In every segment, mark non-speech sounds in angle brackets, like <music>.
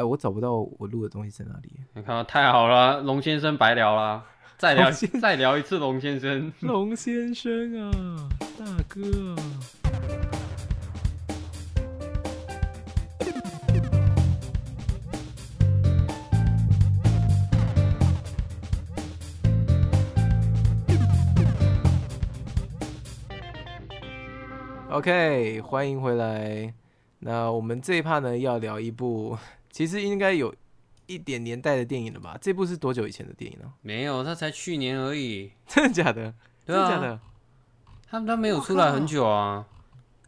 哎，我找不到我录的东西在哪里。你看，太好了，龙先生白聊了，再聊再聊一次龙先生。<laughs> 龙先生啊，大哥。OK，欢迎回来。那我们这一趴呢，要聊一部，其实应该有一点年代的电影了吧？这部是多久以前的电影呢？没有，它才去年而已。<laughs> 真的假的？真的假的？他他没有出来很久啊。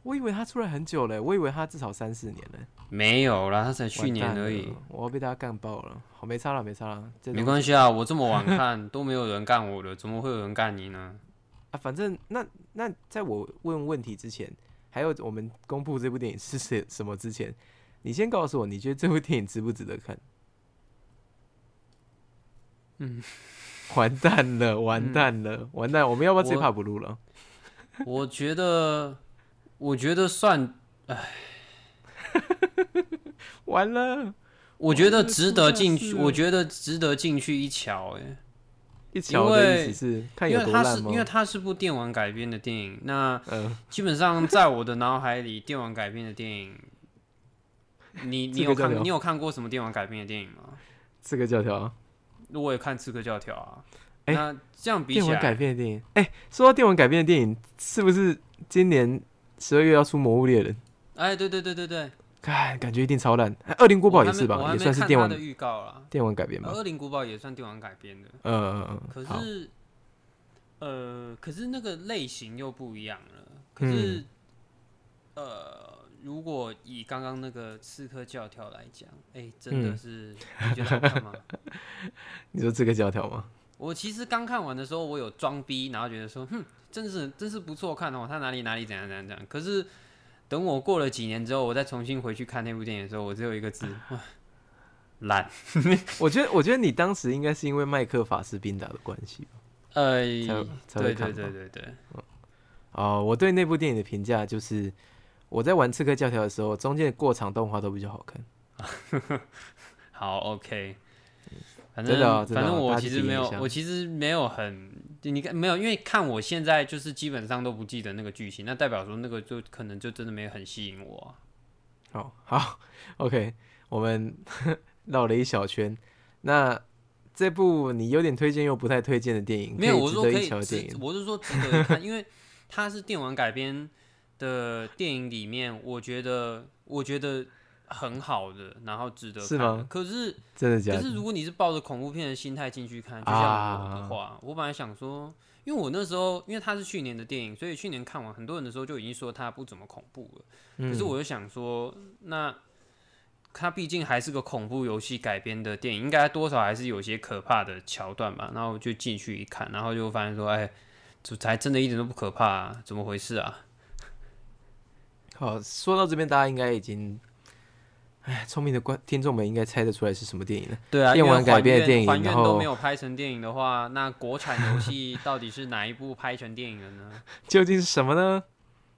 我以为他出来很久了，我以为他至少三四年了。没有啦，他才去年而已。我要被大家干爆了。好，没差了，没差了。没关系啊，我这么晚看都没有人干我的，怎么会有人干你呢？啊，反正那那在我问问题之前。还有我们公布这部电影是什什么之前，你先告诉我，你觉得这部电影值不值得看？嗯，<laughs> 完蛋了，完蛋了，完蛋！我们要不要这怕不录了？<laughs> 我觉得，我觉得算，哎，<laughs> 完了。我觉得值得进去，我觉得值得进去一瞧，哎。因为是因为它是因为它是部电玩改编的电影，那基本上在我的脑海里，电玩改编的电影，<laughs> 你你有看你有看过什么电玩改编的电影吗？刺客教条，我也看刺客教条啊。那这样比电玩改编的电影，哎，说到电玩改编的电影，是不是今年十二月要出《魔物猎人》？哎，对对对对对。哎，感觉一定超烂。二零古堡也是吧，也算是电玩的预告了。电玩改编吧。二零古堡也算电玩改编的。嗯嗯嗯。可是，呃，可是那个类型又不一样了。可是，呃，如果以刚刚那个刺客教条来讲，哎，真的是你觉得好看吗？<laughs> 你说刺客教条吗？我其实刚看完的时候，我有装逼，然后觉得说，哼，真是真是不错看哦，他哪里哪里怎样怎样怎样。可是。等我过了几年之后，我再重新回去看那部电影的时候，我只有一个字：<laughs> 烂。<laughs> 我觉得，我觉得你当时应该是因为麦克法斯宾达的关系吧？呃，才会看。对对对对对。哦，我对那部电影的评价就是，我在玩《刺客教条》的时候，中间的过场动画都比较好看。<laughs> 好，OK。反正反正我其实没有，我其实没有很，你看没有，因为看我现在就是基本上都不记得那个剧情，那代表说那个就可能就真的没有很吸引我。好好，OK，<laughs> 我们 <laughs> 绕了一小圈。那这部你有点推荐又不太推荐的电影，没有，我说可以，我是说值得一看，因为它是电玩改编的电影里面，我觉得，我觉得。很好的，然后值得看。是吗？可是真的假？可是如果你是抱着恐怖片的心态进去看，就像我的话，我本来想说，因为我那时候因为它是去年的电影，所以去年看完，很多人的时候就已经说它不怎么恐怖了。可是我就想说，那它毕竟还是个恐怖游戏改编的电影，应该多少还是有些可怕的桥段吧。然后就进去一看，然后就发现说，哎，这才真的一点都不可怕，怎么回事啊？好，说到这边，大家应该已经。哎，聪明的观听众们应该猜得出来是什么电影了？对啊，电玩改编的电影，还原都没有拍成电影的话，那国产游戏到底是哪一部拍成电影的呢？<laughs> 究竟是什么呢？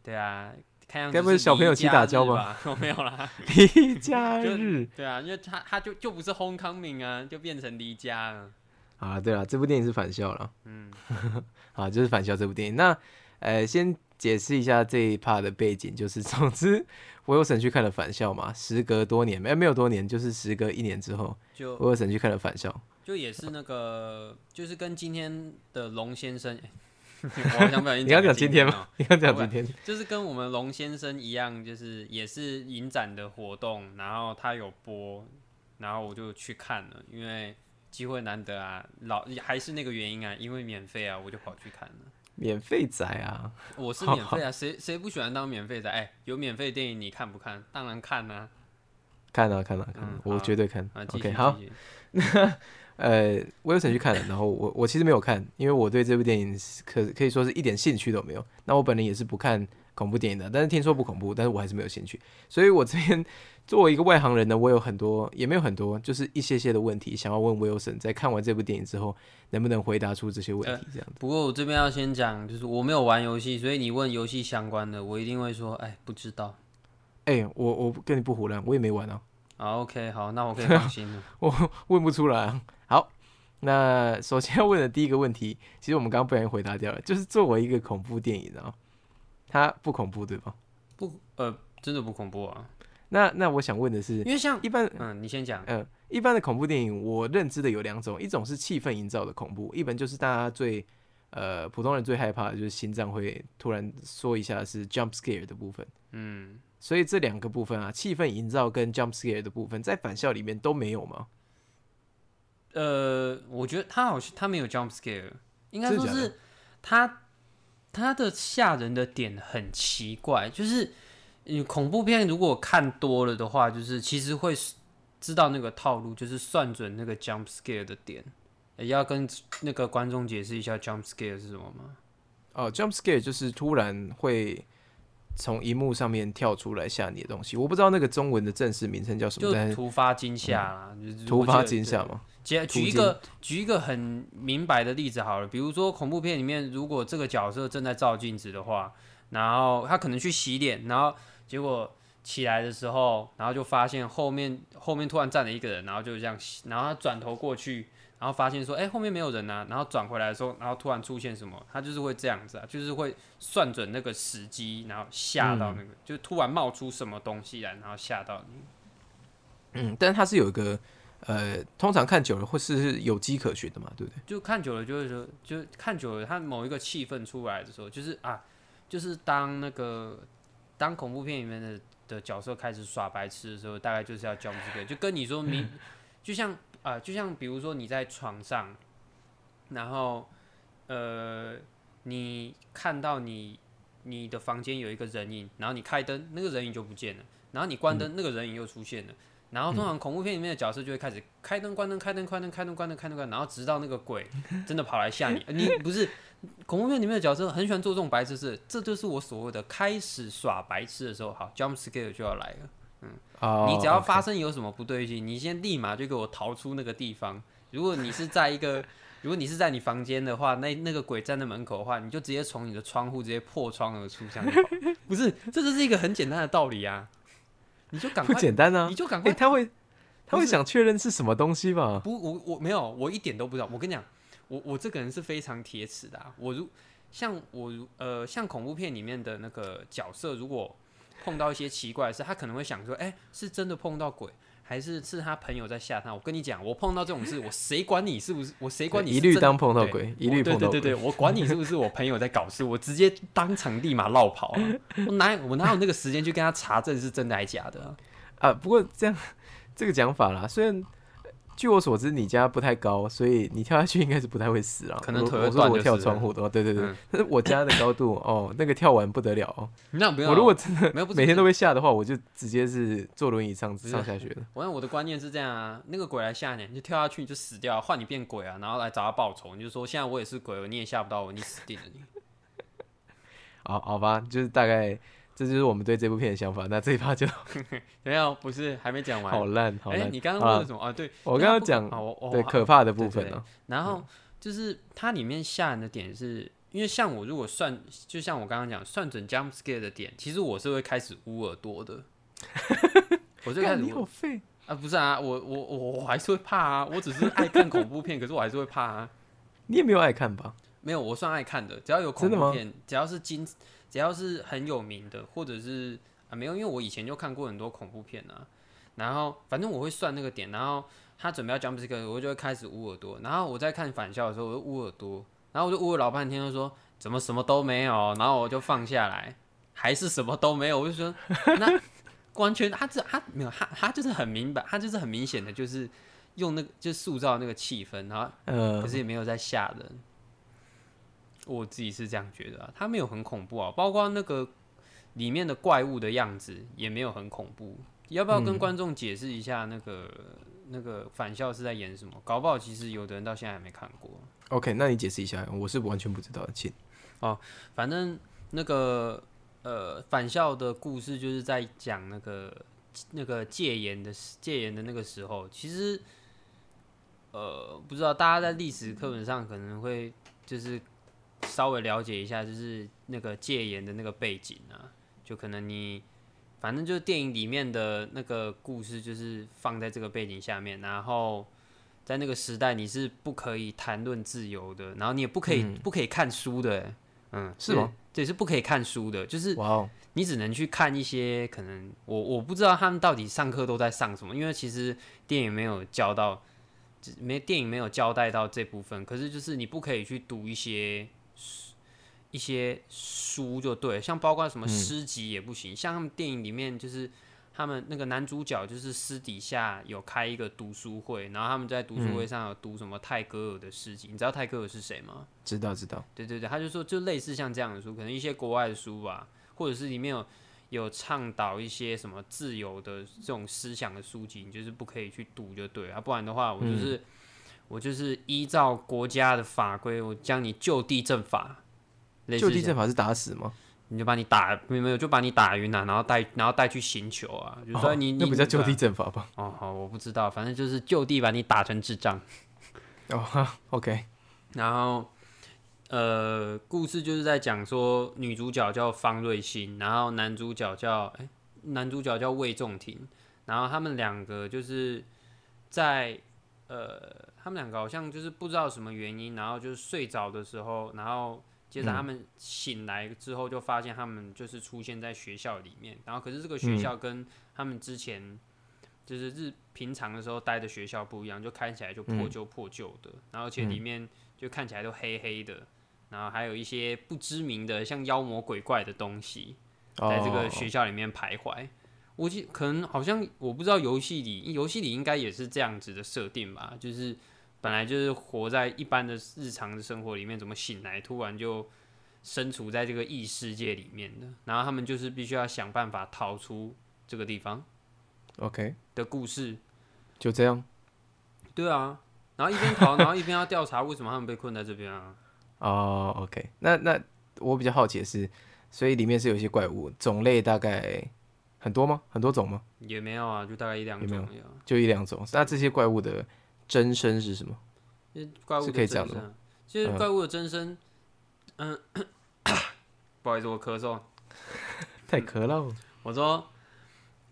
对啊，看样子该不是小朋友起打交吧？我 <laughs> 没有啦，离家日。对啊，因为他他就就不是 Homecoming 啊，就变成离家了。啊，对啊，这部电影是返校了。嗯，<laughs> 啊，就是返校这部电影。那呃，先解释一下这一 part 的背景，就是 <laughs> 总之。我有省去看了《返校》嘛？时隔多年，没没有多年，就是时隔一年之后，就我有省去看了《返校》，就也是那个，就是跟今天的龙先生，<laughs> 我想不小心，你要讲今天吗？<laughs> 你要讲今天，就是跟我们龙先生一样，就是也是影展的活动，然后他有播，然后我就去看了，因为机会难得啊，老还是那个原因啊，因为免费啊，我就跑去看了。免费仔啊！我是免费啊，谁谁不喜欢当免费仔？哎，有免费电影你看不看？当然看啊，看啊看啊看，我绝对看。OK，好，<laughs> 呃，我有想去看了，然后我我其实没有看，因为我对这部电影可可以说是一点兴趣都没有。那我本人也是不看恐怖电影的，但是听说不恐怖，但是我还是没有兴趣，所以我这边。作为一个外行人呢，我有很多，也没有很多，就是一些些的问题想要问 Wilson，，在看完这部电影之后，能不能回答出这些问题？这样子。不过我这边要先讲，就是我没有玩游戏，所以你问游戏相关的，我一定会说，哎，不知道。哎，我我跟你不胡乱，我也没玩啊。好，OK，好，那我可以放心了。<laughs> 我问不出来。好，那首先要问的第一个问题，其实我们刚刚不小心回答掉了，就是作为一个恐怖电影啊，它不恐怖对吧？不，呃，真的不恐怖啊。那那我想问的是，因为像一般，嗯，你先讲，嗯，一般的恐怖电影，我认知的有两种，一种是气氛营造的恐怖，一本就是大家最，呃，普通人最害怕的就是心脏会突然说一下是 jump scare 的部分，嗯，所以这两个部分啊，气氛营造跟 jump scare 的部分，在返校里面都没有吗？呃，我觉得他好像他没有 jump scare，应该说是他他的吓人的点很奇怪，就是。你恐怖片如果看多了的话，就是其实会知道那个套路，就是算准那个 jump scare 的点。要跟那个观众解释一下 jump scare 是什么吗？哦，jump scare 就是突然会从荧幕上面跳出来吓你的东西。我不知道那个中文的正式名称叫什么，就突发惊吓啦，突发惊吓吗？举举一个举一个很明白的例子好了，比如说恐怖片里面，如果这个角色正在照镜子的话，然后他可能去洗脸，然后结果起来的时候，然后就发现后面后面突然站了一个人，然后就这样，然后他转头过去，然后发现说，哎，后面没有人啊，然后转回来的时候，然后突然出现什么，他就是会这样子啊，就是会算准那个时机，然后吓到那个，就突然冒出什么东西来，然后吓到你。嗯，但是他是有一个，呃，通常看久了会是有迹可循的嘛，对不对？就看久了就是说，就看久了，它某一个气氛出来的时候，就是啊，就是当那个。当恐怖片里面的的角色开始耍白痴的时候，大概就是要 jump scare，就跟你说明，就像啊，就像比如说你在床上，然后呃，你看到你你的房间有一个人影，然后你开灯，那个人影就不见了，然后你关灯，那个人影又出现了，然后通常恐怖片里面的角色就会开始开灯关灯开灯关灯开灯关灯开灯关，然后直到那个鬼 <laughs> 真的跑来吓你，你不是。恐怖片里面的角色很喜欢做这种白痴事，这就是我所谓的开始耍白痴的时候。好，jump scare 就要来了。嗯，你只要发生有什么不对劲，你先立马就给我逃出那个地方。如果你是在一个，如果你是在你房间的话，那那个鬼站在门口的话，你就直接从你的窗户直接破窗而出，这样不是？这就是一个很简单的道理啊！你就赶快，不简单啊！你就赶快，他会他会想确认是什么东西吧？不，我我没有，我一点都不知道。我跟你讲。我我这个人是非常铁齿的，我如像我如呃像恐怖片里面的那个角色，如果碰到一些奇怪的事，他可能会想说，哎，是真的碰到鬼，还是是他朋友在吓他？我跟你讲，我碰到这种事，我谁管你是不是？我谁管你？一律当碰到鬼，一律碰到鬼。对对对，我管你是不是我朋友在搞事，我直接当场立马绕跑。我哪我哪有那个时间去跟他查证是真的还是假的啊？不过这样这个讲法啦，虽然。据我所知，你家不太高，所以你跳下去应该是不太会死啊。可能腿会断。我跳窗户的话，对对对。但是我家的高度哦，那个跳完不得了哦。那不要。我如果真的每天都被吓的话，我就直接是坐轮椅上上下学的。我我的观念是这样啊，那个鬼来吓你，你就跳下去你就死掉，换你变鬼啊，然后来找他报仇。你就说现在我也是鬼，你也吓不到我，你死定了你。<laughs> 好好吧，就是大概。这就是我们对这部片的想法。那这一趴就 <laughs> 没有，不是还没讲完。好烂，好烂。你刚刚问什么啊？对我刚刚讲对可怕的部分呢。然后就是它里面吓人的点，是因为像我如果算，就像我刚刚讲算准 jump scare 的点，其实我是会开始捂耳朵的。<laughs> 我就开始。废啊！不是啊，我我我我还是会怕啊。我只是爱看恐怖片，可是我还是会怕啊。你也没有爱看吧？没有，我算爱看的。只要有恐怖片，只要是惊。只要是很有名的，或者是啊没有，因为我以前就看过很多恐怖片啊。然后反正我会算那个点，然后他准备要讲这个，我就会开始捂耳朵。然后我在看返校的时候，我就捂耳朵，然后我就捂了老半天，就说怎么什么都没有。然后我就放下来，还是什么都没有。我就说那 <laughs> 完全他这他没有他他就是很明白，他就是很明显的就是用那个就塑造那个气氛，然后可是也没有在吓人。我自己是这样觉得啊，它没有很恐怖啊，包括那个里面的怪物的样子也没有很恐怖。要不要跟观众解释一下那个那个返校是在演什么？搞不好其实有的人到现在还没看过。OK，那你解释一下，我是完全不知道，请。哦，反正那个呃返校的故事就是在讲那个那个戒严的戒严的那个时候，其实呃不知道大家在历史课本上可能会就是。稍微了解一下，就是那个戒严的那个背景啊，就可能你反正就是电影里面的那个故事，就是放在这个背景下面，然后在那个时代你是不可以谈论自由的，然后你也不可以不可以看书的，嗯，是吗？对，是不可以看书的，就是哇，你只能去看一些可能我我不知道他们到底上课都在上什么，因为其实电影没有教到，没电影没有交代到这部分，可是就是你不可以去读一些。一些书就对，像包括什么诗集也不行。像他们电影里面，就是他们那个男主角，就是私底下有开一个读书会，然后他们在读书会上有读什么泰戈尔的诗集。你知道泰戈尔是谁吗？知道，知道。对对对，他就说，就类似像这样的书，可能一些国外的书吧，或者是里面有有倡导一些什么自由的这种思想的书籍，你就是不可以去读就对啊，不然的话，我就是我就是依照国家的法规，我将你就地正法。就地正法是打死吗？你就把你打没有没有就把你打晕了，然后带然后带去刑求啊，就说你那不叫就地正法吧？哦好，我不知道，反正就是就地把你打成智障。哦，<laughs> OK。然后呃，故事就是在讲说女主角叫方瑞欣，然后男主角叫哎男主角叫魏仲廷，然后他们两个就是在呃他们两个好像就是不知道什么原因，然后就是睡着的时候，然后。接着他们醒来之后，就发现他们就是出现在学校里面，然后可是这个学校跟他们之前就是日平常的时候待的学校不一样，就看起来就破旧破旧的，然后而且里面就看起来都黑黑的，然后还有一些不知名的像妖魔鬼怪的东西在这个学校里面徘徊。我记可能好像我不知道游戏里游戏里应该也是这样子的设定吧，就是。本来就是活在一般的日常的生活里面，怎么醒来突然就身处在这个异世界里面的？然后他们就是必须要想办法逃出这个地方。OK 的故事就这样。对啊，然后一边逃，然后一边要调查为什么他们被困在这边啊。哦，OK，那那我比较好奇的是，所以里面是有一些怪物，种类大概很多吗？很多种吗？也没有啊，就大概一两种。就一两种。那这些怪物的。真身是什么？怪物是可以讲的。其实怪物的真身，嗯，<coughs> 不好意思，我咳嗽，<laughs> 太咳了。我说，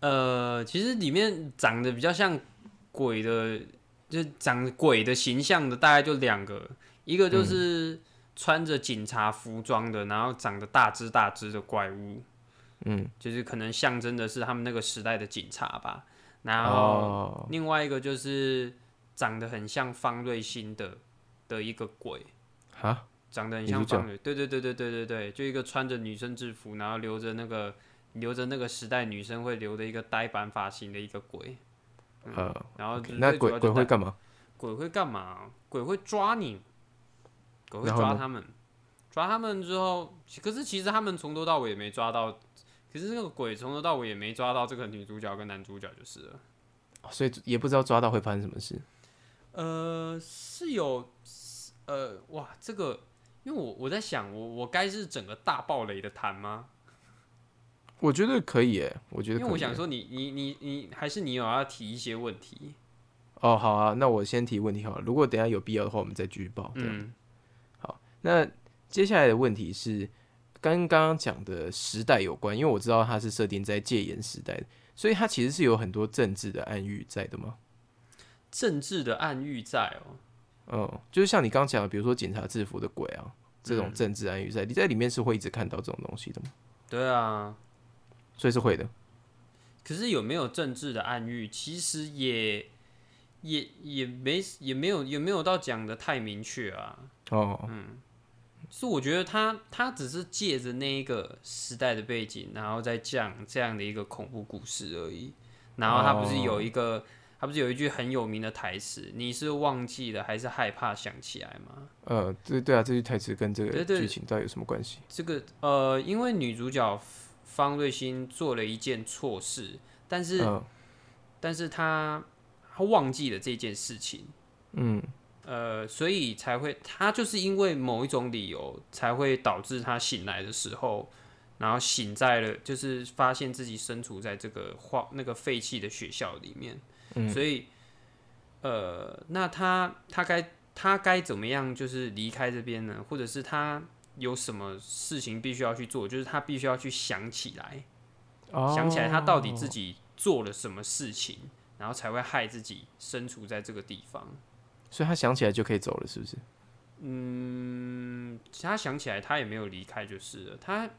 呃，其实里面长得比较像鬼的，就长鬼的形象的，大概就两个，一个就是穿着警察服装的，然后长得大只大只的怪物，嗯，就是可能象征的是他们那个时代的警察吧。然后另外一个就是。长得很像方瑞欣的的一个鬼。啊，长得很像方瑞，对对对对对对对，就一个穿着女生制服，然后留着那个留着那个时代女生会留的一个呆板发型的一个鬼，呃，然后那鬼鬼会干嘛？鬼会干嘛？鬼会抓你，鬼会抓他们，抓他们之后，可是其实他们从头到尾也没抓到，可是那个鬼从头到尾也没抓到这个女主角跟男主角就是了，所以也不知道抓到会发生什么事。呃，是有，呃，哇，这个，因为我我在想，我我该是整个大暴雷的谈吗？我觉得可以，诶，我觉得，因为我想说，你你你你，还是你有要提一些问题？哦，好啊，那我先提问题好了。如果等下有必要的话，我们再继续报。嗯，好，那接下来的问题是跟刚刚讲的时代有关，因为我知道它是设定在戒严时代，所以它其实是有很多政治的暗喻在的吗？政治的暗喻在哦，嗯，就是像你刚讲的，比如说警察制服的鬼啊，这种政治暗喻在，你在里面是会一直看到这种东西的吗？对啊，所以是会的。可是有没有政治的暗喻，其实也也也没也没有也没有到讲的太明确啊。哦，嗯，是我觉得他他只是借着那一个时代的背景，然后再讲这样的一个恐怖故事而已。然后他不是有一个。他不是有一句很有名的台词？你是忘记了还是害怕想起来吗？呃，对对啊，这句台词跟这个剧情到底有什么关系？这个呃，因为女主角方瑞欣做了一件错事，但是，但是她她忘记了这件事情，嗯，呃，所以才会，她就是因为某一种理由，才会导致她醒来的时候，然后醒在了，就是发现自己身处在这个荒那个废弃的学校里面。所以，呃，那他他该他该怎么样，就是离开这边呢？或者是他有什么事情必须要去做？就是他必须要去想起来，想起来他到底自己做了什么事情，然后才会害自己身处在这个地方。所以他想起来就可以走了，是不是？嗯，他想起来他也没有离开就是了。他，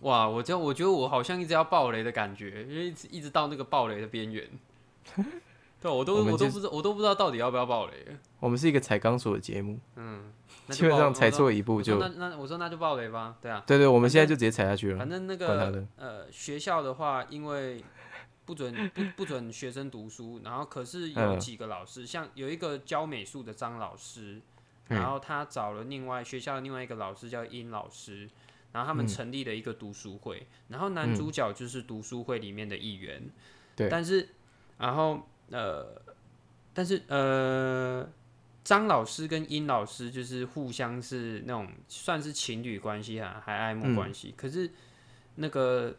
哇，我这我觉得我好像一直要爆雷的感觉，因为一直一直到那个爆雷的边缘。<laughs> 对，我都我都不知道，我都不知道到底要不要爆雷。我们是一个踩钢索的节目，嗯，基本上踩错一步就那那我说那就爆雷吧，对啊，对对，我们现在就直接踩下去了。反正那个呃学校的话，因为不准不不准学生读书，然后可是有几个老师，像有一个教美术的张老师，然后他找了另外学校的另外一个老师叫殷老师，然后他们成立了一个读书会，然后男主角就是读书会里面的一员，对，但是然后。呃，但是呃，张老师跟殷老师就是互相是那种算是情侣关系啊，还爱慕关系。可是那个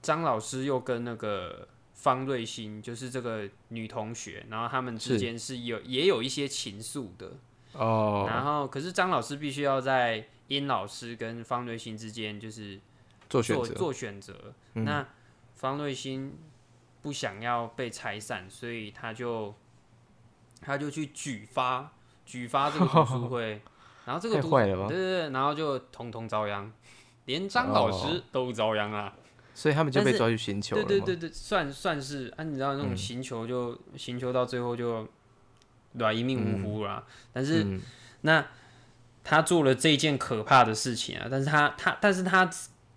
张老师又跟那个方瑞欣，就是这个女同学，然后他们之间是有也有一些情愫的哦。然后，可是张老师必须要在殷老师跟方瑞欣之间，就是做选择做选择。那方瑞欣。不想要被拆散，所以他就他就去举发举发这个读书会，然后这个读对对对，然后就通通遭殃，连张老师都遭殃啊，所以他们就被抓去寻求对对对对，算算是啊，你知道那种寻求就寻求到最后就对一命呜呼啦。但是那他做了这件可怕的事情啊，但是他他但是他。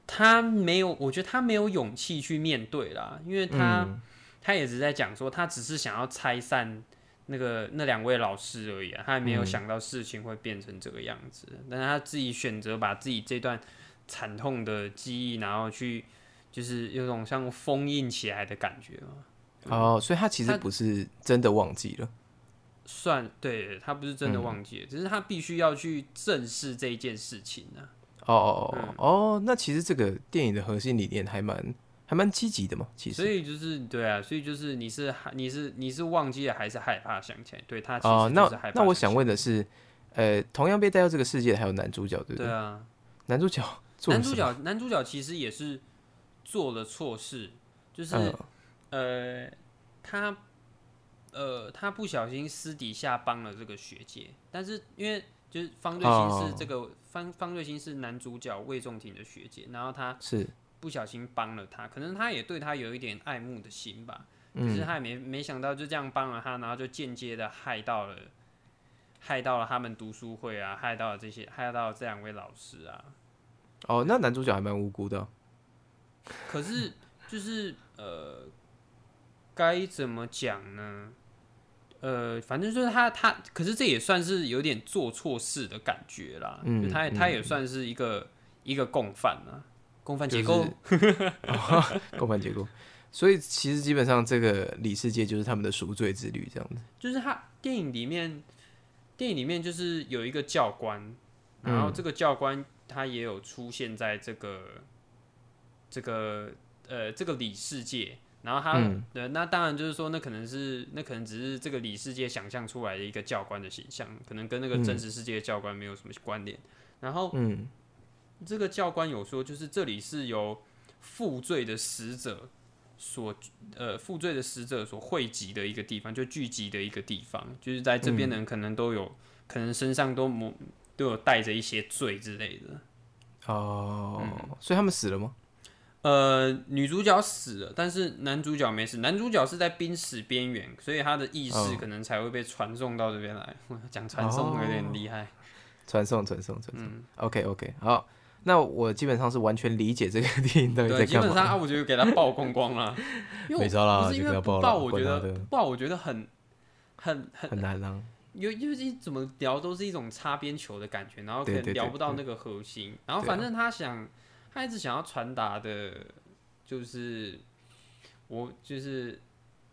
他没有，我觉得他没有勇气去面对啦，因为他他也是在讲说，他只是想要拆散那个那两位老师而已啊，他也没有想到事情会变成这个样子，但是他自己选择把自己这段惨痛的记忆，然后去就是有种像封印起来的感觉嘛。哦，所以他其实不是真的忘记了，算对他不是真的忘记了，只是他必须要去正视这一件事情呢。哦哦哦哦，那其实这个电影的核心理念还蛮还蛮积极的嘛，其实。所以就是对啊，所以就是你是你是你是忘记了还是害怕想起来？对他哦，那那我想问的是，呃，同样被带到这个世界的还有男主角，对不对？对啊，男主角，男主角，男主角其实也是做了错事，就是呃，他呃，他不小心私底下帮了这个学姐，但是因为。就是方瑞欣是这个方方瑞欣是男主角魏仲廷的学姐，然后他是不小心帮了他，可能他也对他有一点爱慕的心吧，可是他也没没想到就这样帮了他，然后就间接的害到了害到了他们读书会啊，害到了这些害到了这两位老师啊。哦，那男主角还蛮无辜的。<laughs> 可是就是呃，该怎么讲呢？呃，反正就是他他，可是这也算是有点做错事的感觉啦。嗯，他他也算是一个一个共犯啊，共犯结构，<laughs> 共犯结构。所以其实基本上这个李世界就是他们的赎罪之旅，这样子。就是他电影里面，电影里面就是有一个教官，然后这个教官他也有出现在这个这个呃这个李世界。然后他，对，那当然就是说，那可能是，那可能只是这个里世界想象出来的一个教官的形象，可能跟那个真实世界的教官没有什么关联。然后，嗯，这个教官有说，就是这里是由负罪的死者所，呃，负罪的死者所汇集的一个地方，就聚集的一个地方，就是在这边的人可能都有可能身上都某都有带着一些罪之类的。哦，所以他们死了吗？呃，女主角死了，但是男主角没死。男主角是在濒死边缘，所以他的意识可能才会被传送到这边来。<laughs> 讲传送有点厉害，传送、传送、传送。OK OK，好，那我基本上是完全理解这个 <laughs> 电影到底在干嘛。基本上啊，我觉得给他曝光光了，<laughs> 没招啦，不是因为爆，我觉得爆，我觉得很很很很难啊。有因为怎么聊都是一种擦边球的感觉，然后可能聊不到那个核心。然后反正他想。他一直想要传达的，就是我就是，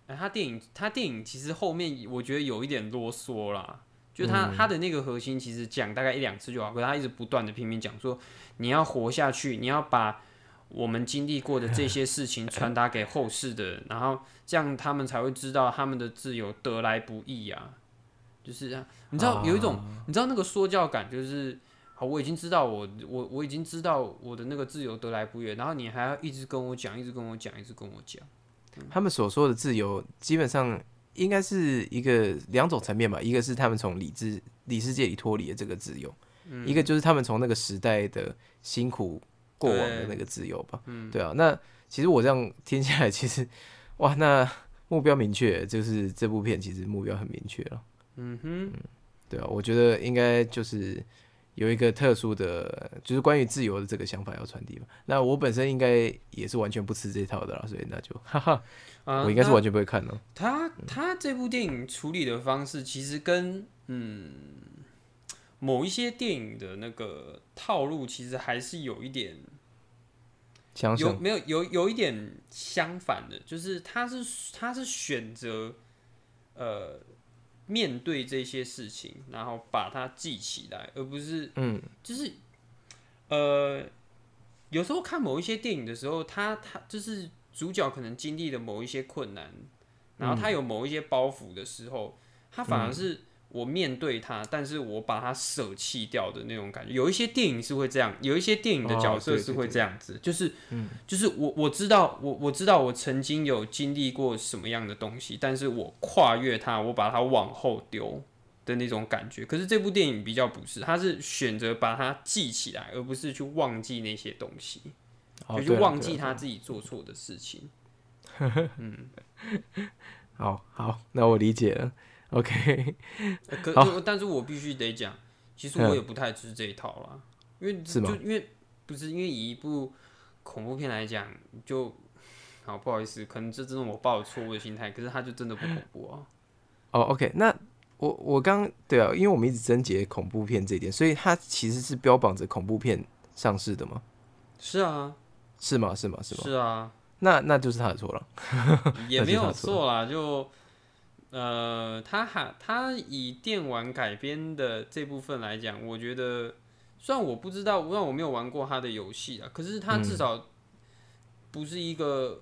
哎，他电影他电影其实后面我觉得有一点啰嗦啦，就他他的那个核心其实讲大概一两次就好，可是他一直不断的拼命讲说你要活下去，你要把我们经历过的这些事情传达给后世的，然后这样他们才会知道他们的自由得来不易啊，就是你知道有一种你知道那个说教感就是。好，我已经知道我我我已经知道我的那个自由得来不易，然后你还要一直跟我讲，一直跟我讲，一直跟我讲。他们所说的自由，基本上应该是一个两种层面吧，一个是他们从理智理世界里脱离的这个自由，一个就是他们从那个时代的辛苦过往的那个自由吧。嗯，对啊。那其实我这样听下来，其实哇，那目标明确，就是这部片其实目标很明确了。嗯哼，对啊，我觉得应该就是。有一个特殊的，就是关于自由的这个想法要传递嘛。那我本身应该也是完全不吃这套的啦，所以那就 <laughs> 哈哈，我应该是完全不会看的。他他这部电影处理的方式，其实跟嗯某一些电影的那个套路，其实还是有一点相有没有有有一点相反的，就是他是他是选择呃。面对这些事情，然后把它记起来，而不是，嗯，就是，呃，有时候看某一些电影的时候，他他就是主角可能经历了某一些困难，然后他有某一些包袱的时候，他反而是。我面对他，但是我把他舍弃掉的那种感觉，有一些电影是会这样，有一些电影的角色是会这样子，就是，就是我我知道，我我知道我曾经有经历过什么样的东西，但是我跨越它，我把它往后丢的那种感觉。可是这部电影比较不是，他是选择把它记起来，而不是去忘记那些东西，就去忘记他自己做错的事情。<laughs> 嗯，好好，那我理解了。OK，<laughs> 可但是我必须得讲，其实我也不太吃这一套啦，因为就因为不是因为以一部恐怖片来讲，就好不好意思，可能这真的我抱有错误的心态，可是它就真的不恐怖啊。哦，OK，那我我刚对啊，因为我们一直贞结恐怖片这一点，所以它其实是标榜着恐怖片上市的吗？是啊，是吗？是吗？是吗？是啊，那那就是他的错了，<laughs> 也没有错啦，就。呃，他还他以电玩改编的这部分来讲，我觉得虽然我不知道，虽然我没有玩过他的游戏啊，可是他至少不是一个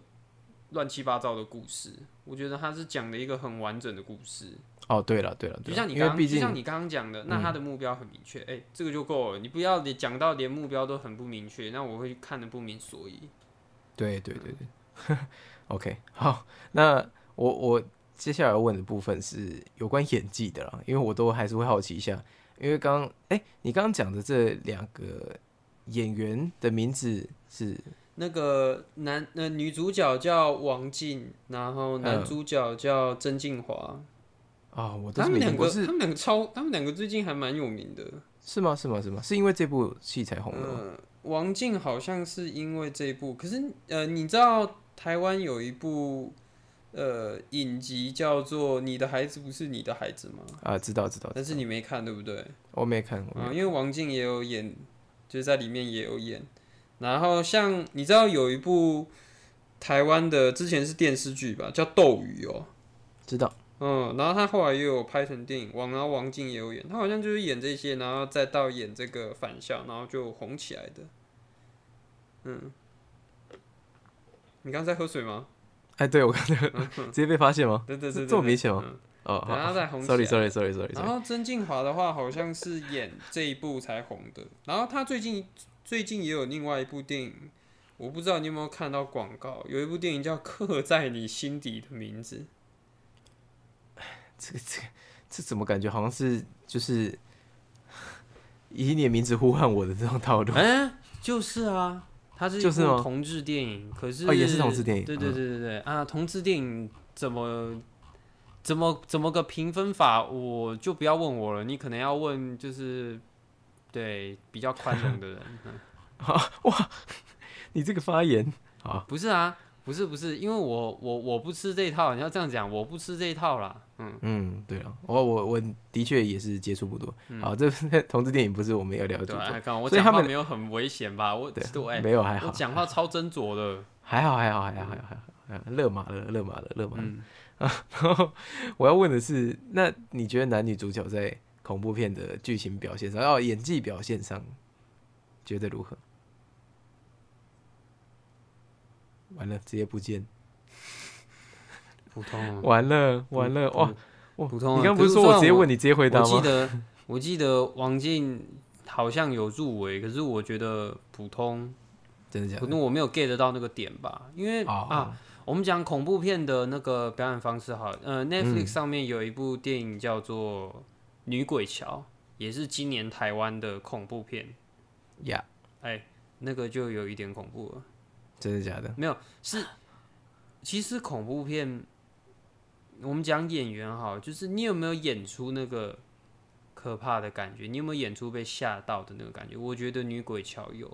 乱七八糟的故事。我觉得他是讲的一个很完整的故事。哦，对了，对了，就像你刚，就像你刚刚讲的，那他的目标很明确，哎，这个就够了。你不要你讲到连目标都很不明确，那我会看的不明所以。对对对对，<laughs> OK，好，那我我。接下来要问的部分是有关演技的啦，因为我都还是会好奇一下，因为刚哎，你刚刚讲的这两个演员的名字是那个男呃女主角叫王静，然后男主角叫曾静华啊，我他们两个他们两个超，他们两个最近还蛮有名的，是吗？是吗？是吗？是因为这部戏才红的吗？王静好像是因为这部，可是呃，你知道台湾有一部。呃，影集叫做《你的孩子不是你的孩子》吗？啊，知道知道，但是你没看对不对？我没看啊，因为王静也有演，就是在里面也有演。然后像你知道有一部台湾的之前是电视剧吧，叫《斗鱼》哦，知道。嗯，然后他后来又有拍成电影，王然后王静也有演，他好像就是演这些，然后再到演这个反校，然后就红起来的。嗯，你刚在喝水吗？哎，对我刚才 <laughs> 直接被发现吗？对对对，这么明显吗？哦，然后再红。Sorry，Sorry，Sorry，Sorry。然后曾静华的话，好像是演这一部才红的。然后他最近最近也有另外一部电影，我不知道你有没有看到广告，有一部电影叫《刻在你心底的名字》。这个这个这怎么感觉好像是就是 <laughs> 以你的名字呼唤我的这种套路？哎，就是啊。它是一部同志电影，可是也是同志电影。对对对对对啊！同志电影怎么怎么怎么个评分法？我就不要问我了，你可能要问就是对比较宽容的人。<laughs> 哇，<laughs> 你这个发言啊，不是啊。不是不是，因为我我我不吃这一套，你要这样讲，我不吃这一套啦。嗯嗯，对啊，我我我的确也是接触不多。好，这同志电影不是我们要聊的。对，我讲话没有很危险吧？我对，没有还好。我讲话超斟酌的。还好还好还好还好还好，勒马了勒马了勒马了。<laughs> 然后我要问的是，那你觉得男女主角在恐怖片的剧情表现上，哦，演技表现上，觉得如何？完了，直接不见。普通。完了，完了，哇，普通。你刚不是说我直接问你，直接回答吗？我记得，我记得王静好像有入围，可是我觉得普通，真的假的？可能我没有 get 到那个点吧，因为啊，我们讲恐怖片的那个表演方式，好，呃，Netflix 上面有一部电影叫做《女鬼桥》，也是今年台湾的恐怖片，呀，哎，那个就有一点恐怖了，真的假的？没有，是其实恐怖片，我们讲演员哈，就是你有没有演出那个？可怕的感觉，你有没有演出被吓到的那个感觉？我觉得女鬼桥有。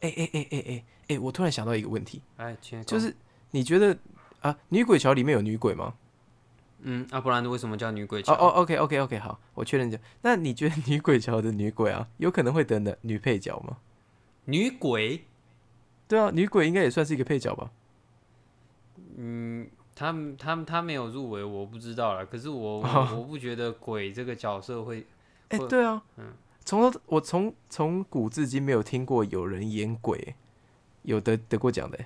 哎哎哎哎哎哎，我突然想到一个问题，哎，就是你觉得啊，女鬼桥里面有女鬼吗？嗯，啊，不然为什么叫女鬼桥？哦哦，OK OK OK，好，我确认一下。那你觉得女鬼桥的女鬼啊，有可能会得的女配角吗？女鬼？对啊，女鬼应该也算是一个配角吧？嗯。他他他没有入围，我不知道了。可是我我不觉得鬼这个角色会，哎，对啊，嗯，从我从从古至今没有听过有人演鬼有得得过奖的，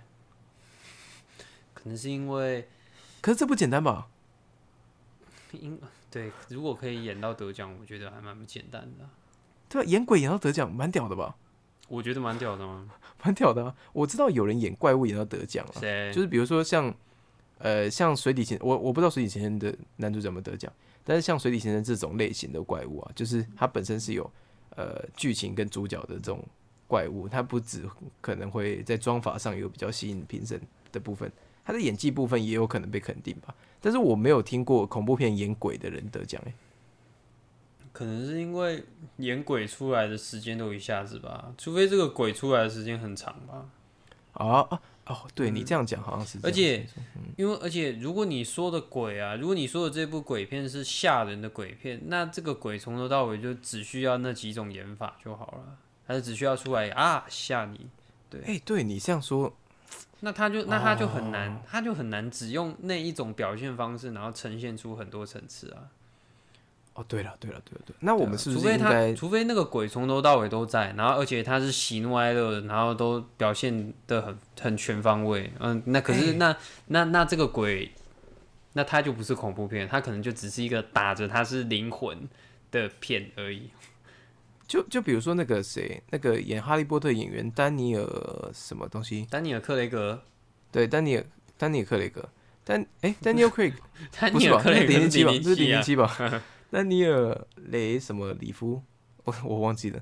可能是因为，可是这不简单吧？因对，如果可以演到得奖，我觉得还蛮不简单的。对啊，演鬼演到得奖，蛮屌的吧？我觉得蛮屌的吗？<laughs> 蛮屌的啊！我知道有人演怪物演到得奖了，谁？就是比如说像。呃，像水底情，我我不知道水底情人的男主怎么得奖，但是像水底情人这种类型的怪物啊，就是它本身是有呃剧情跟主角的这种怪物，它不止可能会在妆法上有比较吸引评审的部分，它的演技部分也有可能被肯定吧。但是我没有听过恐怖片演鬼的人得奖，哎，可能是因为演鬼出来的时间都一下子吧，除非这个鬼出来的时间很长吧。啊啊。哦，对你这样讲好像是，而且，因为而且，如果你说的鬼啊，如果你说的这部鬼片是吓人的鬼片，那这个鬼从头到尾就只需要那几种演法就好了，还是只需要出来啊吓你？对，哎，对你这样说，那他就那他就很难，他就很难只用那一种表现方式，然后呈现出很多层次啊。哦，对了，对了，对了，对，那我们是除非他，除非那个鬼从头到尾都在，然后而且他是喜怒哀乐，然后都表现的很很全方位，嗯，那可是那那那这个鬼，那他就不是恐怖片，他可能就只是一个打着他是灵魂的片而已。<laughs> 就就比如说那个谁，那个演哈利波特演员丹尼尔什么东西？丹尼尔克雷格？对，丹尼尔丹尼尔克雷格，丹哎，丹尼尔克雷格，<laughs> 丹尼尔克雷格零零七吧？这是零零七吧？丹尼尔雷什么里夫，我我忘记了，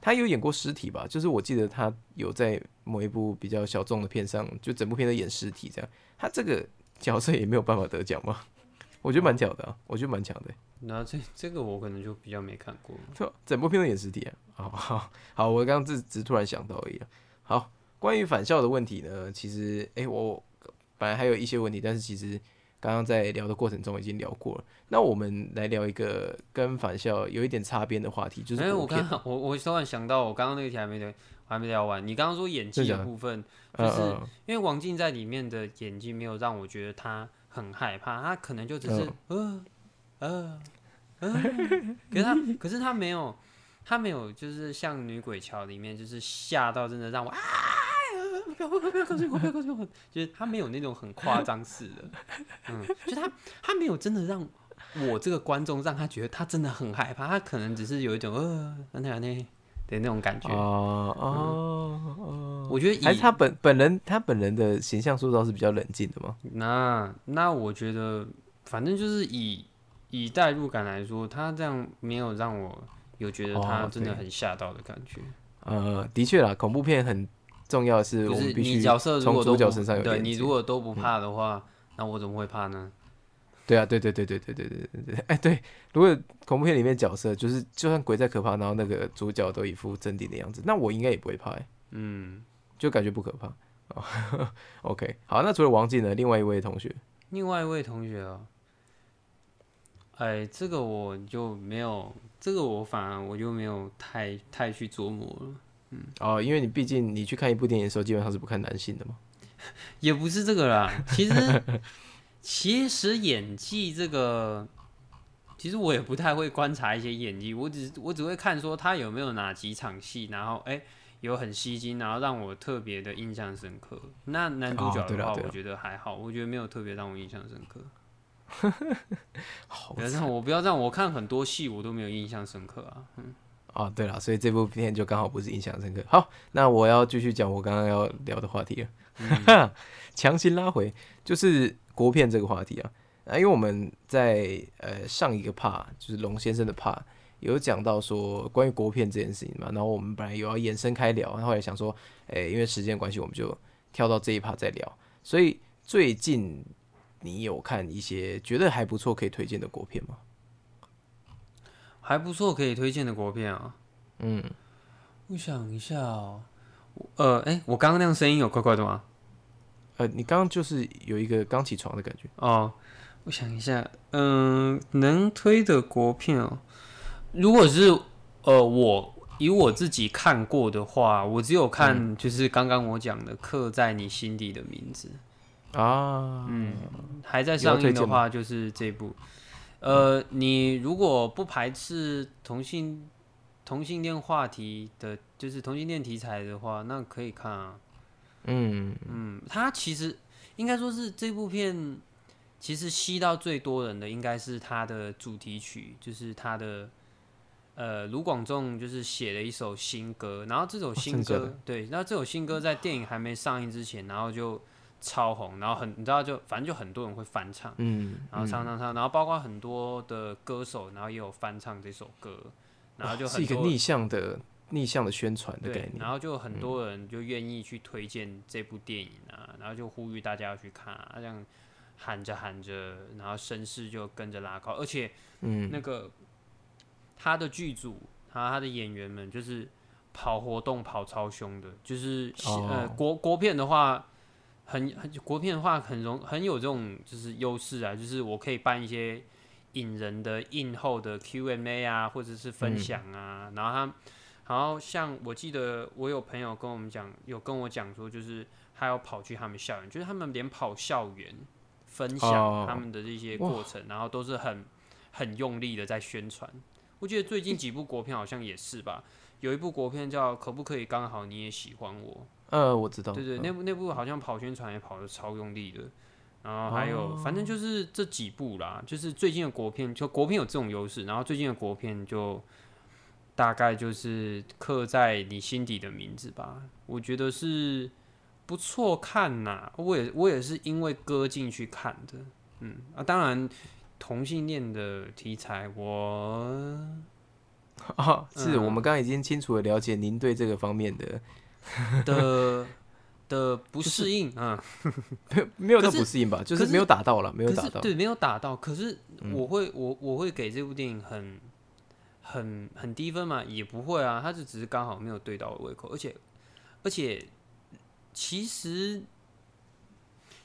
他有演过尸体吧？就是我记得他有在某一部比较小众的片上，就整部片都演尸体这样。他这个角色也没有办法得奖吗？<laughs> 我觉得蛮屌的啊，我觉得蛮强的。那这这个我可能就比较没看过，就整部片都演尸体啊。好好好，我刚刚只只突然想到而已。好，关于返校的问题呢，其实哎，我本来还有一些问题，但是其实。刚刚在聊的过程中已经聊过了，那我们来聊一个跟返校有一点擦边的话题，就是。哎，我刚我我突然想到，我刚刚那个题还没聊，还没聊完。你刚刚说演技的部分，就是因为王静在里面的演技没有让我觉得他很害怕，他可能就只是呃呃呃，可是他可是他没有，他没有就是像女鬼桥里面就是吓到真的让我啊。不要不要不要告诉我不要告诉我，就是他没有那种很夸张式的，嗯，就他他没有真的让我这个观众让他觉得他真的很害怕，他可能只是有一种呃那那那的那种感觉哦哦哦，我觉得还是他本本人他本人的形象塑造是比较冷静的吗？那那我觉得反正就是以以代入感来说，他这样没有让我有觉得他真的很吓到的感觉。呃，的确啦，恐怖片很。重要的是，我们必须从主角身上有对你如果都不怕的话，那我怎么会怕呢？对啊，对对对对对对对对对，哎对，如果恐怖片里面角色就是就算鬼再可怕，然后那个主角都一副镇定的样子，那我应该也不会怕，嗯，就感觉不可怕。<laughs> OK，好，那除了王静呢？另外一位同学，另外一位同学啊，哎，这个我就没有，这个我反而我就没有太太去琢磨了。嗯哦，因为你毕竟你去看一部电影的时候，基本上是不看男性的嘛。<laughs> 也不是这个啦，其实其实演技这个，其实我也不太会观察一些演技，我只我只会看说他有没有哪几场戏，然后哎有很吸睛，然后让我特别的印象深刻。那男主角的话，我觉得还好，我觉得没有特别让我印象深刻。<laughs> 不要让我不要让我看很多戏，我都没有印象深刻啊。嗯。啊，对了，所以这部片就刚好不是印象深刻。好，那我要继续讲我刚刚要聊的话题了，<laughs> 强行拉回就是国片这个话题啊。啊，因为我们在呃上一个 part 就是龙先生的 part 有讲到说关于国片这件事情嘛，然后我们本来有要延伸开聊，然后来想说，诶，因为时间关系，我们就跳到这一 part 再聊。所以最近你有看一些觉得还不错可以推荐的国片吗？还不错可以推荐的国片啊，嗯，我想一下哦，呃，哎，我刚刚那样声音有怪怪的吗？呃，你刚刚就是有一个刚起床的感觉哦。我想一下，嗯，能推的国片哦，如果是呃，我以我自己看过的话，我只有看就是刚刚我讲的《刻在你心底的名字》啊，嗯，还在上映的话就是这部。呃，你如果不排斥同性同性恋话题的，就是同性恋题材的话，那可以看啊。嗯嗯，它其实应该说是这部片。其实吸到最多人的应该是他的主题曲，就是他的呃卢广仲就是写了一首新歌，然后这首新歌对，那这首新歌在电影还没上映之前，然后就超红，然后很你知道就反正就很多人会翻唱，嗯，然后唱唱唱，然后包括很多的歌手，然后也有翻唱这首歌，然后就是一个逆向的逆向的宣传的概念，然后就很多人就愿意去推荐这部电影啊，然后就呼吁大家要去看啊，这样。喊着喊着，然后声势就跟着拉高，而且，嗯，那个他的剧组，他他的演员们就是跑活动跑超凶的，就是呃国国片的话，很很国片的话很容很有这种就是优势啊，就是我可以办一些引人的映后的 Q&A 啊，或者是分享啊，然后他，然后像我记得我有朋友跟我们讲，有跟我讲说，就是他要跑去他们校园，就是他们连跑校园。分享他们的这些过程，然后都是很很用力的在宣传。我觉得最近几部国片好像也是吧，有一部国片叫《可不可以刚好你也喜欢我》。呃，我知道。对对，那部那部好像跑宣传也跑的超用力的。然后还有，反正就是这几部啦，就是最近的国片，就国片有这种优势。然后最近的国片就大概就是刻在你心底的名字吧，我觉得是。不错看呐，我也我也是因为歌进去看的，嗯啊，当然同性恋的题材我啊，<laughs> 是我们刚刚已经清楚的了解您对这个方面的的 <laughs> 的不适应 <laughs> 啊，没有没有到不适应吧，就是没有打到了，没有打到，对，没有打到，可是我会我我会给这部电影很很很低分嘛，也不会啊，它就只是刚好没有对到我胃口，而且而且。其实，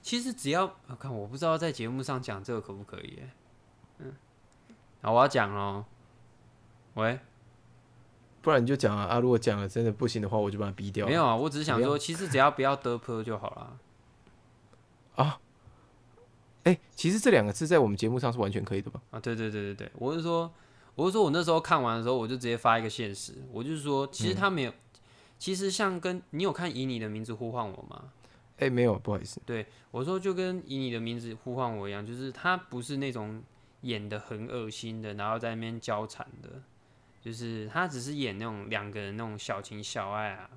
其实只要我看，我不知道在节目上讲这个可不可以？嗯，好，我要讲哦。喂，不然你就讲啊！啊，如果讲了真的不行的话，我就把它逼掉。没有啊，我只是想说，其实只要不要得坡就好了。啊？哎，其实这两个字在我们节目上是完全可以的吧？啊，对对对对对，我是说，我是说我那时候看完的时候，我就直接发一个现实，我就是说，其实他没有。其实像跟你有看以你的名字呼唤我吗？哎，没有，不好意思。对我说，就跟以你的名字呼唤我一样，就是他不是那种演的很恶心的，然后在那边交缠的，就是他只是演那种两个人那种小情小爱啊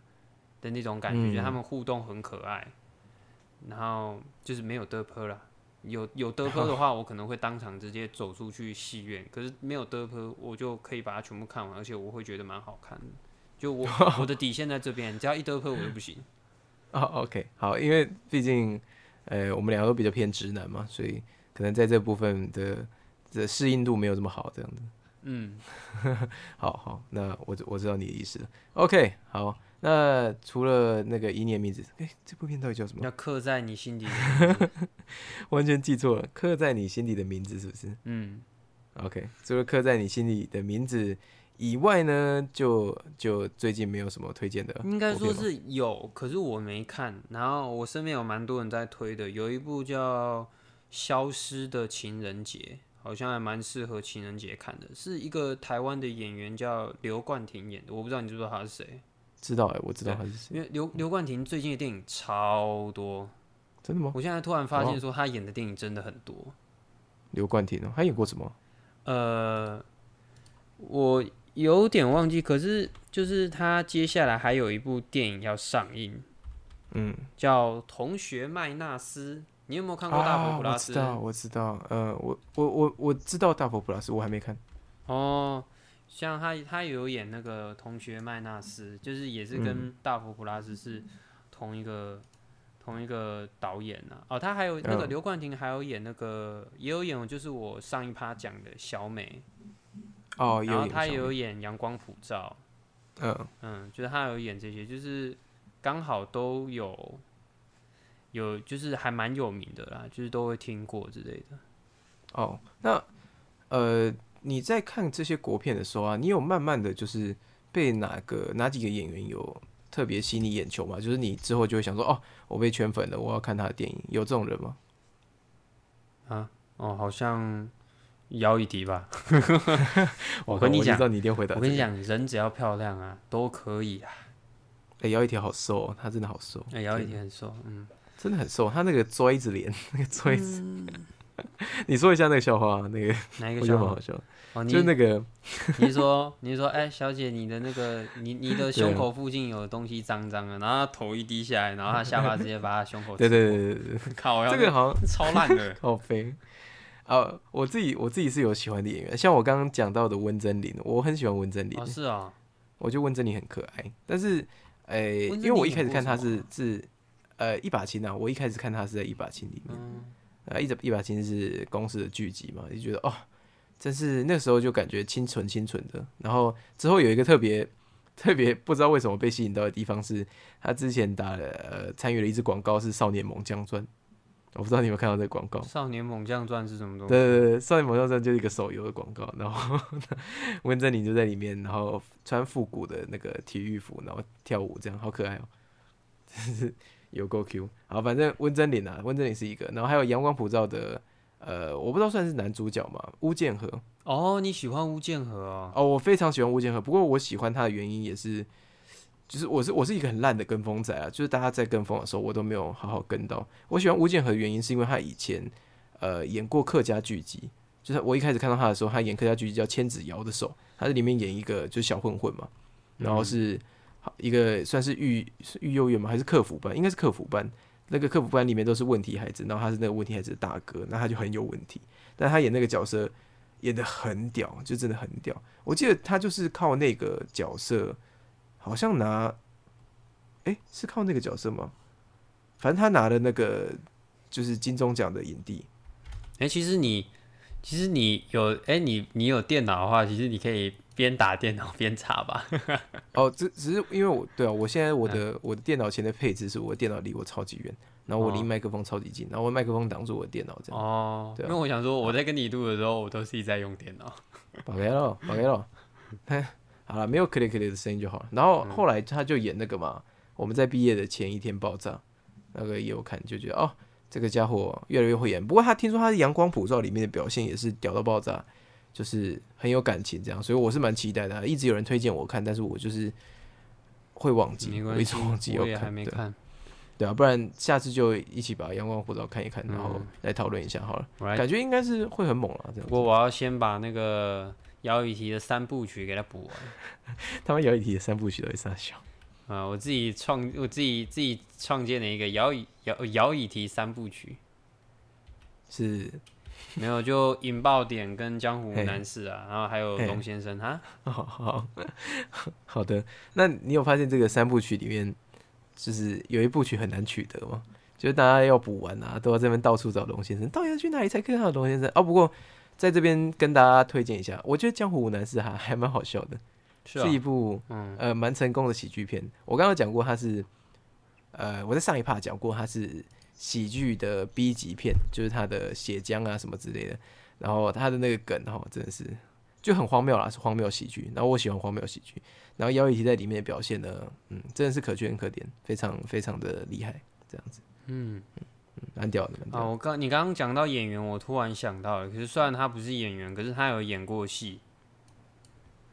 的那种感觉，觉得他们互动很可爱。然后就是没有得坡啦，有有得坡的话，我可能会当场直接走出去戏院。可是没有得坡，我就可以把它全部看完，而且我会觉得蛮好看的。就我 <laughs> 我的底线在这边，只要一得分我就不行。<laughs> 哦，OK，好，因为毕竟，呃，我们两个都比较偏直男嘛，所以可能在这部分的的适应度没有这么好，这样子。嗯，<laughs> 好好，那我我知道你的意思了。OK，好，那除了那个一念名字，哎，这部片到底叫什么？要刻在你心底。<laughs> 完全记错了，刻在你心底的名字是不是？嗯，OK，除了刻在你心里的名字。以外呢，就就最近没有什么推荐的，应该说是有，可是我没看。然后我身边有蛮多人在推的，有一部叫《消失的情人节》，好像还蛮适合情人节看的，是一个台湾的演员叫刘冠廷演的，我不知道你知不知道他是谁？知道哎，我知道他是谁，因为刘刘冠廷最近的电影超多，真的吗？我现在突然发现说他演的电影真的很多。刘冠廷哦，他演过什么？呃，我。有点忘记，可是就是他接下来还有一部电影要上映，嗯，叫《同学麦纳斯》。你有没有看过《大佛普拉斯》？我知道，我知道。呃，我我我我知道《大佛普拉斯》，我还没看。哦，像他他有演那个《同学麦纳斯》，就是也是跟《大佛普拉斯》是同一个同一个导演呐。哦，他还有那个刘冠廷，还有演那个也有演，就是我上一趴讲的小美。哦，然后他也有演《阳光普照》。嗯嗯，就是他有演这些，就是刚好都有。有就是还蛮有名的啦，就是都会听过之类的。哦，那呃，你在看这些国片的时候啊，你有慢慢的就是被哪个哪几个演员有特别吸引你眼球吗？就是你之后就会想说，哦，我被圈粉了，我要看他的电影，有这种人吗？啊，哦，好像姚以迪吧。<laughs> <laughs> 我跟你讲，你一定回答。我跟你讲，人只要漂亮啊，都可以啊。哎，姚以迪好瘦，哦，他真的好瘦。哎，姚以迪很瘦，嗯。真的很瘦，他那个锥子脸，<laughs> 那个锥子，<laughs> 你说一下那个笑话，那个哪一个笑话？好笑哦，就那个，你说，<laughs> 你说，哎，小姐，你的那个，你你的胸口附近有东西脏脏的，然后他头一低下来，然后他下巴直接把他胸口，对对对对对，靠，这个好像超烂的，好肥。啊！我自己我自己是有喜欢的演员，像我刚刚讲到的温真菱，我很喜欢温真菱，是啊，我觉得温真菱很可爱，但是，哎，因为我一开始看他是是。呃，一把琴啊，我一开始看他是在一把琴里面，啊，一直一把琴是公司的剧集嘛，就觉得哦，真是那时候就感觉清纯清纯的。然后之后有一个特别特别不知道为什么被吸引到的地方是，他之前打了呃参与了一支广告是《少年猛将传》，我不知道你有没有看到这个广告，《少年猛将传》是什么东西？对对对，《少年猛将传》就是一个手游的广告，然后 <laughs> 温真菱就在里面，然后穿复古的那个体育服，然后跳舞，这样好可爱哦，真是。有够 Q，好，反正温真菱啊，温真菱是一个，然后还有阳光普照的，呃，我不知道算是男主角嘛，巫建和。哦，你喜欢巫建和啊？哦，我非常喜欢巫建和，不过我喜欢他的原因也是，就是我是我是一个很烂的跟风仔啊，就是大家在跟风的时候，我都没有好好跟到。我喜欢巫建和的原因是因为他以前呃演过客家剧集，就是我一开始看到他的时候，他演客家剧集叫《千子瑶的手》，他在里面演一个就是小混混嘛，然后是。一个算是育育幼院吗？还是客服班？应该是客服班。那个客服班里面都是问题孩子，然后他是那个问题孩子的大哥，那他就很有问题。但他演那个角色演的很屌，就真的很屌。我记得他就是靠那个角色，好像拿，哎，是靠那个角色吗？反正他拿了那个就是金钟奖的影帝。哎，其实你，其实你有，哎，你你有电脑的话，其实你可以。边打电脑边查吧。哦，<laughs> 只只是因为我对啊，我现在我的我的电脑前的配置是我的电脑离我超级远，然后我离麦克风超级近，然后我麦克风挡住我的电脑这样。哦，对。因为我想说，我在跟你录的时候，我都是一直在用电脑。宝贝了，宝贝了。<laughs> 好了，没有 click click 的声音就好了。然后后来他就演那个嘛，我们在毕业的前一天爆炸，那个也有看，就觉得哦，这个家伙越来越会演。不过他听说他是阳光普照里面的表现也是屌到爆炸。就是很有感情这样，所以我是蛮期待的。一直有人推荐我看，但是我就是会忘记，我一直忘记要看。对啊，不然下次就一起把《阳光护照》看一看，然后来讨论一下好了。感觉应该是会很猛啊，这样。不过我要先把那个姚以缇的三部曲给他补完。<laughs> 他们姚以缇的三部曲都是啥小？啊，我自己创，我自己自己创建了一个姚以姚姚以缇三部曲，是。没有，就引爆点跟江湖男士啊，然后还有龙先生哈。<laughs> 好好好的，那你有发现这个三部曲里面，就是有一部曲很难取得吗？就是大家要补完啊，都要这边到处找龙先生，到底要去哪里才可以看到龙先生？哦，不过在这边跟大家推荐一下，我觉得江湖男士还还蛮好笑的，是一部嗯呃蛮成功的喜剧片。我刚刚讲过他是，呃，我在上一趴讲过他是。喜剧的 B 级片，就是他的血浆啊什么之类的，然后他的那个梗哈，真的是就很荒谬啦，是荒谬喜剧。然后我喜欢荒谬喜剧，然后姚以缇在里面的表现呢，嗯，真的是可圈可点，非常非常的厉害，这样子，嗯嗯嗯，蛮屌的。啊，我刚你刚刚讲到演员，我突然想到了，可是虽然他不是演员，可是他有演过戏。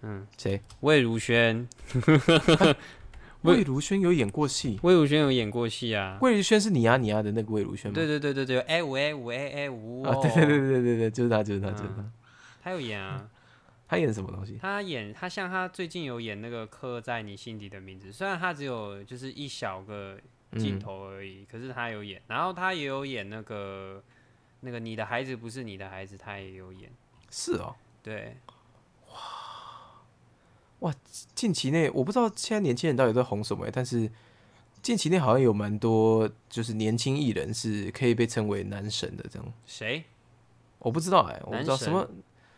嗯，谁？魏如萱。<laughs> 魏如萱有演过戏，魏如萱有演过戏啊。魏如萱是你啊你啊的那个魏如萱吗？对对对对对，哎五哎五哎哎五。啊，对对对对对对，就是他就是他就是他。他有演啊，他演什么东西？他演他像他最近有演那个刻在你心底的名字，虽然他只有就是一小个镜头而已，可是他有演。然后他也有演那个那个你的孩子不是你的孩子，他也有演。是哦，对。哇哇，近期内我不知道现在年轻人到底在红什么，但是近期内好像有蛮多就是年轻艺人是可以被称为男神的这样。谁？我不知道哎，我不知道什么。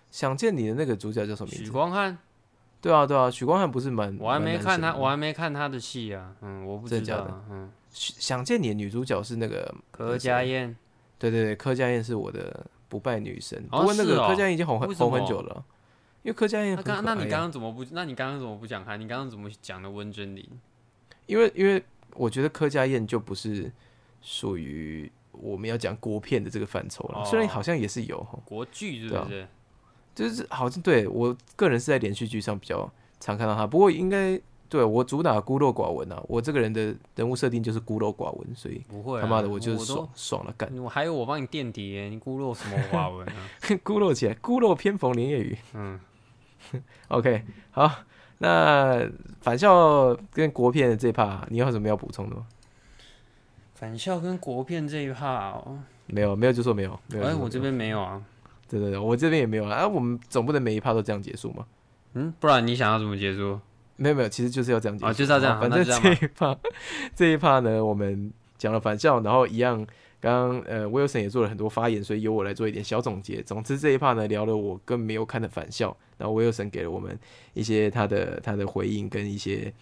想见你的那个主角叫什么名字？许光汉。对啊，对啊，许光汉不是蛮……我还没看他，我还没看他的戏啊。嗯，我不知道。嗯，想见你的女主角是那个柯佳燕。对对对，柯佳燕是我的不败女神。不过那个柯佳燕已经红很红很久了。因为柯佳燕，那那你刚刚怎么不？那你刚刚怎么不讲他？你刚刚怎么讲的温真菱？因为因为我觉得柯佳燕就不是属于我们要讲国片的这个范畴了。虽然好像也是有国剧，是不是？就是好像对我个人是在连续剧上比较常看到他，不过应该对我主打孤陋寡闻啊，我这个人的人物设定就是孤陋寡闻，所以不会他妈的我就是爽爽了干。我还有我帮你垫底，你孤陋什么寡闻啊？<laughs> 孤陋起来，孤陋偏逢连夜雨。嗯 <laughs> OK，好，那返校跟国片的这一趴，你有什么要补充的吗？返校跟国片这一趴哦，没有没有就说没有，没有哎，我这边没有啊。对对对，我这边也没有啊。我们总不能每一趴都这样结束嘛？嗯，不然你想要怎么结束？没有没有，其实就是要这样结束，就是要这样。反正这一趴这一趴呢，我们讲了返校，然后一样，刚刚呃，Wilson 也做了很多发言，所以由我来做一点小总结。总之这一趴呢，聊了我更没有看的返校，然后 Wilson 给了我们一些他的他的回应跟一些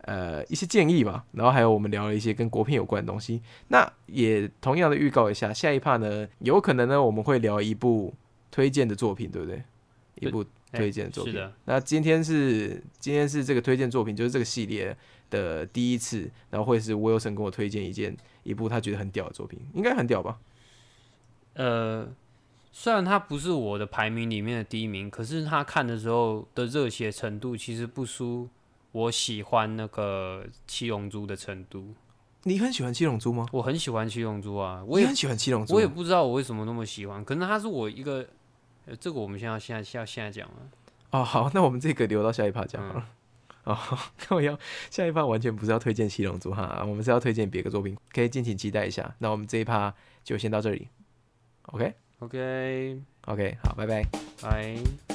呃一些建议吧。然后还有我们聊了一些跟国片有关的东西。那也同样的预告一下，下一趴呢，有可能呢我们会聊一部。推荐的作品对不对？一部推荐的作品。那今天是今天是这个推荐作品，就是这个系列的第一次，然后会是 Wilson 跟我推荐一件一部他觉得很屌的作品，应该很屌吧？呃，虽然他不是我的排名里面的第一名，可是他看的时候的热血程度其实不输我喜欢那个七龙珠的程度。你很喜欢七龙珠吗？我很喜欢七龙珠啊，我也很喜欢七龙珠。我也不知道我为什么那么喜欢，可能他是我一个。呃，这个我们现在现在要现在讲了。哦，好，那我们这个留到下一趴讲好了。<laughs> 哦，那我要下一趴完全不是要推荐七龙珠哈，我们是要推荐别的作品，可以敬请期待一下。那我们这一趴就先到这里。OK，OK，OK，好，拜拜，拜。